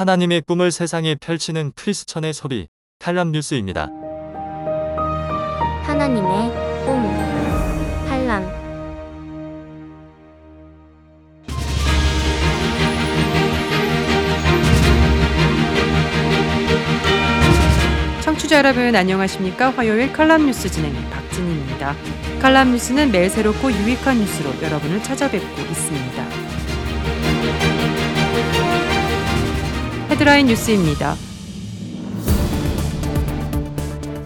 하나님의 꿈을 세상에 펼치는 크리스천의 소리, 칼럼 뉴스입니다. 하나님의 꿈 팔람 청취자 여러분 안녕하십니까? 화요일 칼럼 뉴스 진행의 박진희입니다. 칼럼 뉴스는 매일 새롭고 유익한 뉴스로 여러분을 찾아뵙고 있습니다. 헤드라인 뉴스입니다.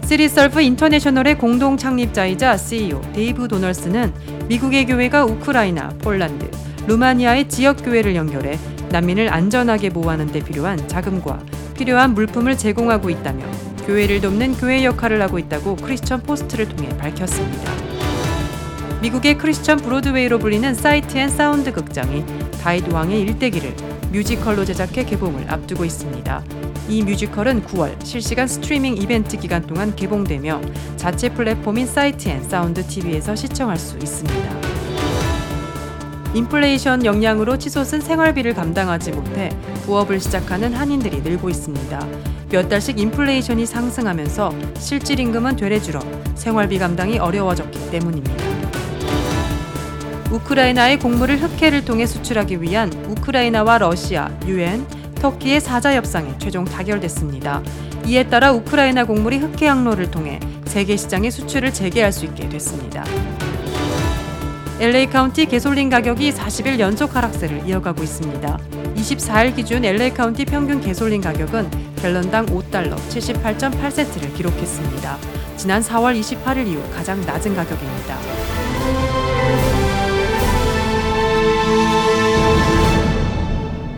시티서브 인터내셔널의 공동 창립자이자 CEO 데이브 도널슨은 미국의 교회가 우크라이나, 폴란드, 루마니아의 지역 교회를 연결해 난민을 안전하게 보호하는 데 필요한 자금과 필요한 물품을 제공하고 있다며 교회를 돕는 교회 역할을 하고 있다고 크리스천 포스트를 통해 밝혔습니다. 미국의 크리스천 브로드웨이로 불리는 사이트 앤 사운드 극장이 다윗 왕의 일대기를 뮤지컬로 제작해 개봉을 앞두고 있습니다. 이 뮤지컬은 9월 실시간 스트리밍 이벤트 기간 동안 개봉되며 자체 플랫폼인 사이트 앤 사운드 TV에서 시청할 수 있습니다. 인플레이션 영향으로 치솟은 생활비를 감당하지 못해 부업을 시작하는 한인들이 늘고 있습니다. 몇 달씩 인플레이션이 상승하면서 실질 임금은 되레 줄어 생활비 감당이 어려워졌기 때문입니다. 우크라이나의 곡물을 흑해를 통해 수출하기 위한 우크라이나와 러시아, 유엔, 터키의 4자 협상이 최종 타결됐습니다. 이에 따라 우크라이나 곡물이 흑해 항로를 통해 세계 시장에 수출을 재개할 수 있게 됐습니다. LA 카운티 개솔린 가격이 40일 연속 하락세를 이어가고 있습니다. 24일 기준 LA 카운티 평균 개솔린 가격은 갤런당 5달러 78.8센트를 기록했습니다. 지난 4월 28일 이후 가장 낮은 가격입니다.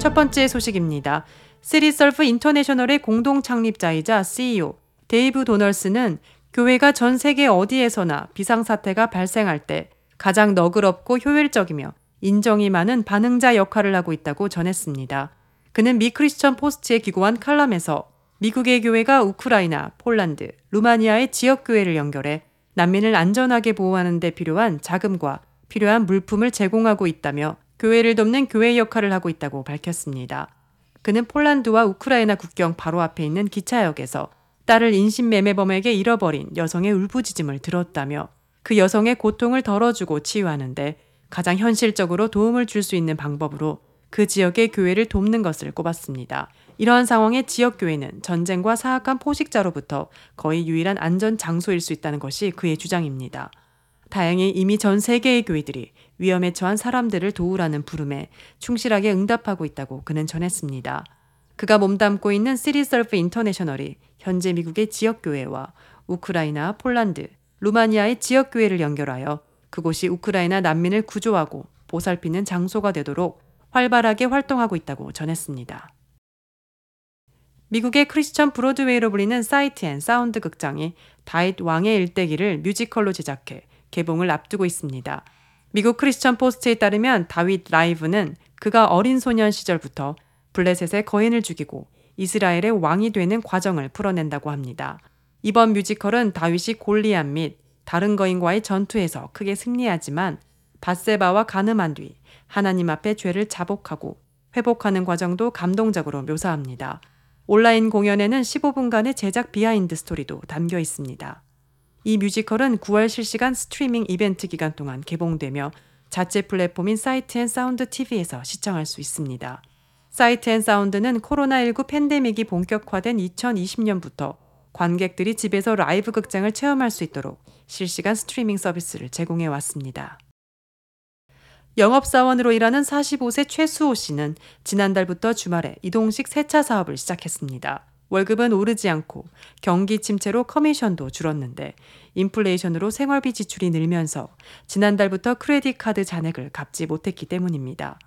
첫 번째 소식입니다. 시티서브 인터내셔널의 공동 창립자이자 CEO 데이브 도널슨은 교회가 전 세계 어디에서나 비상사태가 발생할 때 가장 너그럽고 효율적이며 인정이 많은 반응자 역할을 하고 있다고 전했습니다. 그는 미 크리스천 포스트에 기고한 칼럼에서 미국의 교회가 우크라이나, 폴란드, 루마니아의 지역 교회를 연결해 난민을 안전하게 보호하는 데 필요한 자금과 필요한 물품을 제공하고 있다며 교회를 돕는 교회 역할을 하고 있다고 밝혔습니다. 그는 폴란드와 우크라이나 국경 바로 앞에 있는 기차역에서 딸을 인신매매범에게 잃어버린 여성의 울부짖음을 들었다며 그 여성의 고통을 덜어주고 치유하는데 가장 현실적으로 도움을 줄 수 있는 방법으로 그 지역의 교회를 돕는 것을 꼽았습니다. 이러한 상황에 지역 교회는 전쟁과 사악한 포식자로부터 거의 유일한 안전 장소일 수 있다는 것이 그의 주장입니다. 다행히 이미 전 세계의 교회들이 위험에 처한 사람들을 도우라는 부름에 충실하게 응답하고 있다고 그는 전했습니다. 그가 몸담고 있는 시리설프 인터내셔널이 현재 미국의 지역교회와 우크라이나, 폴란드, 루마니아의 지역교회를 연결하여 그곳이 우크라이나 난민을 구조하고 보살피는 장소가 되도록 활발하게 활동하고 있다고 전했습니다. 미국의 크리스천 브로드웨이로 불리는 사이트 앤 사운드 극장이 다윗 왕의 일대기를 뮤지컬로 제작해 개봉을 앞두고 있습니다. 미국 크리스천 포스트에 따르면 다윗 라이브는 그가 어린 소년 시절부터 블레셋의 거인을 죽이고 이스라엘의 왕이 되는 과정을 풀어낸다고 합니다. 이번 뮤지컬은 다윗이 골리앗 및 다른 거인과의 전투에서 크게 승리하지만 밧세바와 간음한 뒤 하나님 앞에 죄를 자복하고 회복하는 과정도 감동적으로 묘사합니다. 온라인 공연에는 15분간의 제작 비하인드 스토리도 담겨 있습니다. 이 뮤지컬은 9월 실시간 스트리밍 이벤트 기간 동안 개봉되며 자체 플랫폼인 사이트 앤 사운드 TV에서 시청할 수 있습니다. 사이트 앤 사운드는 코로나19 팬데믹이 본격화된 2020년부터 관객들이 집에서 라이브 극장을 체험할 수 있도록 실시간 스트리밍 서비스를 제공해 왔습니다. 영업사원으로 일하는 45세 최수호 씨는 지난달부터 주말에 이동식 세차 사업을 시작했습니다. 월급은 오르지 않고 경기 침체로 커미션도 줄었는데 인플레이션으로 생활비 지출이 늘면서 지난달부터 크레딧 카드 잔액을 갚지 못했기 때문입니다.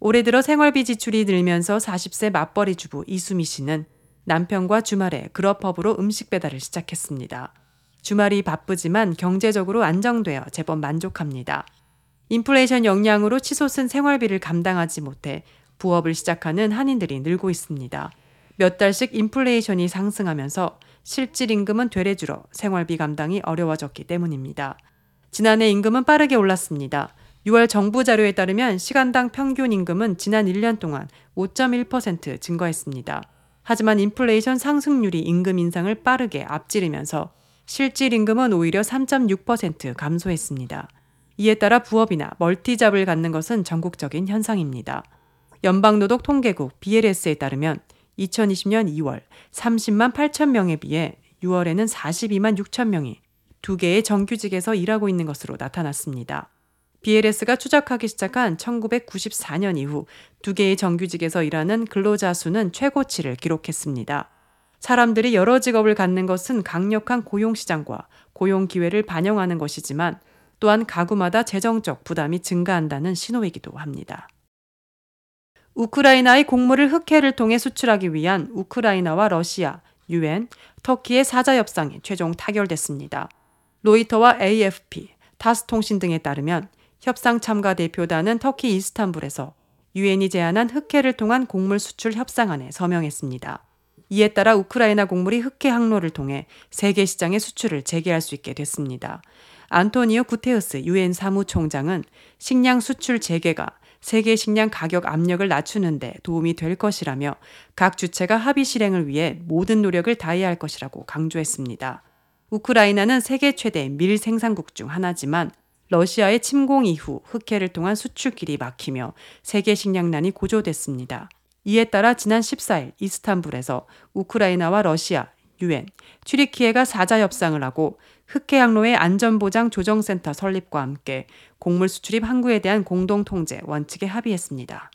올해 들어 생활비 지출이 늘면서 40세 맞벌이 주부 이수미 씨는 남편과 주말에 그룹업으로 음식 배달을 시작했습니다. 주말이 바쁘지만 경제적으로 안정되어 제법 만족합니다. 인플레이션 영향으로 치솟은 생활비를 감당하지 못해 부업을 시작하는 한인들이 늘고 있습니다. 몇 달씩 인플레이션이 상승하면서 실질 임금은 되레 줄어 생활비 감당이 어려워졌기 때문입니다. 지난해 임금은 빠르게 올랐습니다. 6월 정부 자료에 따르면 시간당 평균 임금은 지난 1년 동안 5.1% 증가했습니다. 하지만 인플레이션 상승률이 임금 인상을 빠르게 앞지르면서 실질 임금은 오히려 3.6% 감소했습니다. 이에 따라 부업이나 멀티잡을 갖는 것은 전국적인 현상입니다. 연방노동 통계국 BLS에 따르면 2020년 2월 30만 8천 명에 비해 6월에는 42만 6천 명이 두 개의 정규직에서 일하고 있는 것으로 나타났습니다. BLS가 추적하기 시작한 1994년 이후 두 개의 정규직에서 일하는 근로자 수는 최고치를 기록했습니다. 사람들이 여러 직업을 갖는 것은 강력한 고용시장과 고용 기회를 반영하는 것이지만 또한 가구마다 재정적 부담이 증가한다는 신호이기도 합니다. 우크라이나의 곡물을 흑해를 통해 수출하기 위한 우크라이나와 러시아, 유엔, 터키의 사자 협상이 최종 타결됐습니다. 로이터와 AFP, 타스통신 등에 따르면 협상 참가 대표단은 터키 이스탄불에서 유엔이 제안한 흑해를 통한 곡물 수출 협상안에 서명했습니다. 이에 따라 우크라이나 곡물이 흑해 항로를 통해 세계 시장에 수출을 재개할 수 있게 됐습니다. 안토니오 구테우스 유엔 사무총장은 식량 수출 재개가 세계 식량 가격 압력을 낮추는데 도움이 될 것이라며 각 주체가 합의 실행을 위해 모든 노력을 다해야 할 것이라고 강조했습니다. 우크라이나는 세계 최대 밀 생산국 중 하나지만 러시아의 침공 이후 흑해를 통한 수출길이 막히며 세계 식량난이 고조됐습니다. 이에 따라 지난 14일 이스탄불에서 우크라이나와 러시아, 유엔, 튀리키예가 사자 협상을 하고 흑해 항로의 안전보장 조정센터 설립과 함께 곡물 수출입 항구에 대한 공동 통제 원칙에 합의했습니다.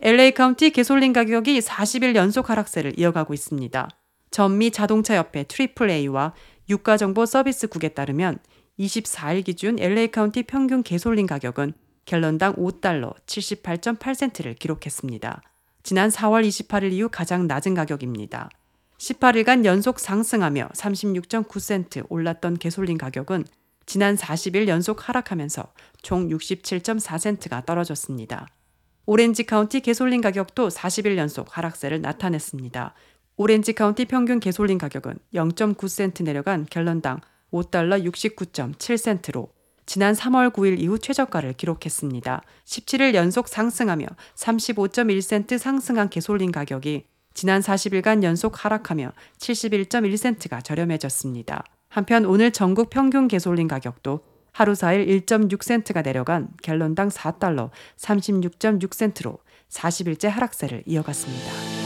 LA 카운티 개솔린 가격이 40일 연속 하락세를 이어가고 있습니다. 전미 자동차 협회 트리플 A와 유가 정보 서비스국에 따르면 24일 기준 LA 카운티 평균 개솔린 가격은 갤런당 5달러 78.8센트를 기록했습니다. 지난 4월 28일 이후 가장 낮은 가격입니다. 18일간 연속 상승하며 36.9센트 올랐던 개솔린 가격은 지난 40일 연속 하락하면서 총 67.4센트가 떨어졌습니다. 오렌지 카운티 개솔린 가격도 40일 연속 하락세를 나타냈습니다. 오렌지 카운티 평균 개솔린 가격은 0.9센트 내려간 갤런당 5달러 69.7센트로 지난 3월 9일 이후 최저가를 기록했습니다. 17일 연속 상승하며 35.1센트 상승한 개솔린 가격이 지난 40일간 연속 하락하며 71.1센트가 저렴해졌습니다. 한편 오늘 전국 평균 개솔린 가격도 하루 4일 1.6센트가 내려간 갤런당 4달러 36.6센트로 40일째 하락세를 이어갔습니다.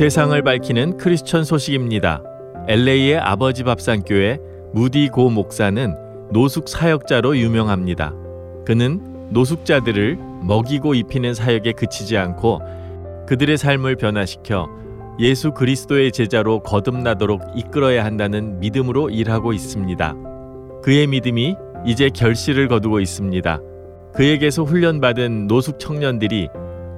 세상을 밝히는 크리스천 소식입니다. LA의 아버지 밥상교회 무디 고 목사는 노숙 사역자로 유명합니다. 그는 노숙자들을 먹이고 입히는 사역에 그치지 않고 그들의 삶을 변화시켜 예수 그리스도의 제자로 거듭나도록 이끌어야 한다는 믿음으로 일하고 있습니다. 그의 믿음이 이제 결실을 거두고 있습니다. 그에게서 훈련받은 노숙 청년들이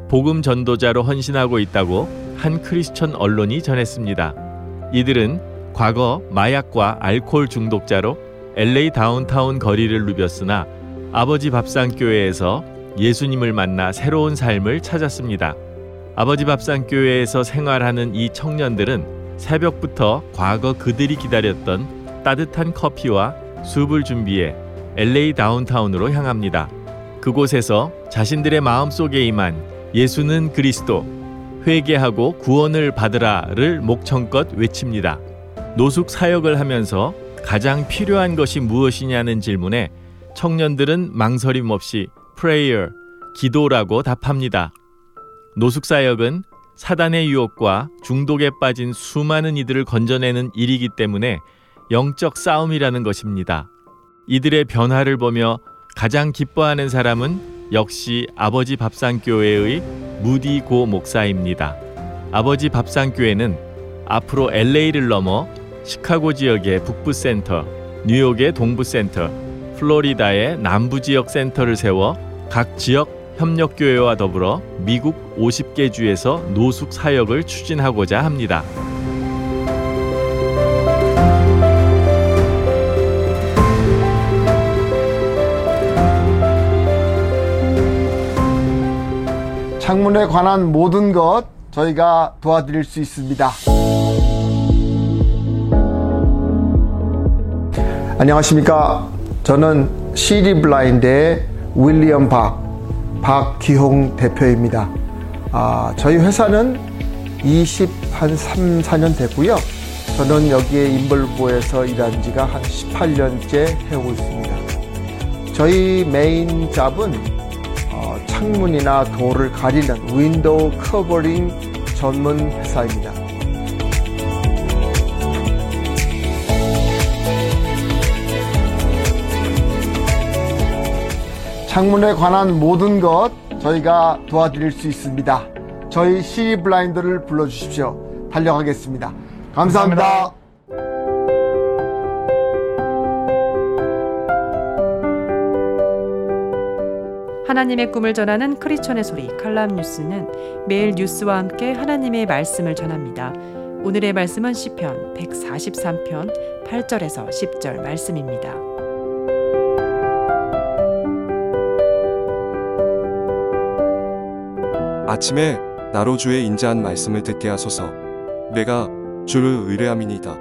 복음 전도자로 헌신하고 있다고 한 크리스천 언론이 전했습니다. 이들은 과거 마약과 알코올 중독자로 LA 다운타운 거리를 누볐으나 아버지 밥상교회에서 예수님을 만나 새로운 삶을 찾았습니다. 아버지 밥상교회에서 생활하는 이 청년들은 새벽부터 과거 그들이 기다렸던 따뜻한 커피와 숲을 준비해 LA 다운타운으로 향합니다. 그곳에서 자신들의 마음속에 임한 예수는 그리스도, 회개하고 구원을 받으라를 목청껏 외칩니다. 노숙 사역을 하면서 가장 필요한 것이 무엇이냐는 질문에 청년들은 망설임 없이 prayer, 기도라고 답합니다. 노숙 사역은 사단의 유혹과 중독에 빠진 수많은 이들을 건져내는 일이기 때문에 영적 싸움이라는 것입니다. 이들의 변화를 보며 가장 기뻐하는 사람은 역시 아버지 밥상교회의 무디 고 목사입니다. 아버지 밥상교회는 앞으로 LA를 넘어 시카고 지역의 북부 센터, 뉴욕의 동부 센터, 플로리다의 남부 지역 센터를 세워 각 지역 협력 교회와 더불어 미국 50개 주에서 노숙 사역을 추진하고자 합니다. 창문에 관한 모든 것 저희가 도와드릴 수 있습니다. 안녕하십니까. 저는 시리 블라인드의 윌리엄 박, 박기홍 대표입니다. 아, 저희 회사는 20, 한 3, 4년 됐고요. 저는 여기에 인벌부에서 일한 지가 한 18년째 해오고 있습니다. 저희 메인 잡은 어, 창문이나 door를 가리는 window covering 전문 회사입니다. 창문에 관한 모든 것 저희가 도와드릴 수 있습니다. 저희 시리 블라인드를 불러주십시오. 달려가겠습니다. 감사합니다. 하나님의 꿈을 전하는 크리스천의 소리 칼람 뉴스는 매일 뉴스와 함께 하나님의 말씀을 전합니다. 오늘의 말씀은 시편 143편 8절에서 10절 말씀입니다. 아침에 나로 주의 인자한 말씀을 듣게 하소서. 내가 주를 의뢰함이니이다.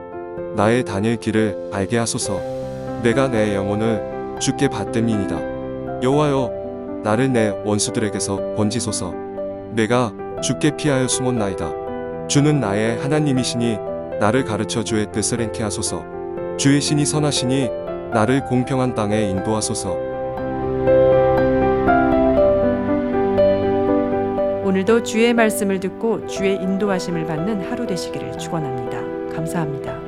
나의 다닐 길을 알게 하소서. 내가 내 영혼을 주께 받됨이니이다. 여호와여, 나를 내 원수들에게서 건지소서. 내가 주께 피하여 숨었나이다. 주는 나의 하나님이시니 나를 가르쳐 주의 뜻을 행케 하소서. 주의 신이 선하시니 나를 공평한 땅에 인도하소서. 오늘도 주의 말씀을 듣고 주의 인도하심을 받는 하루 되시기를 축원합니다. 감사합니다.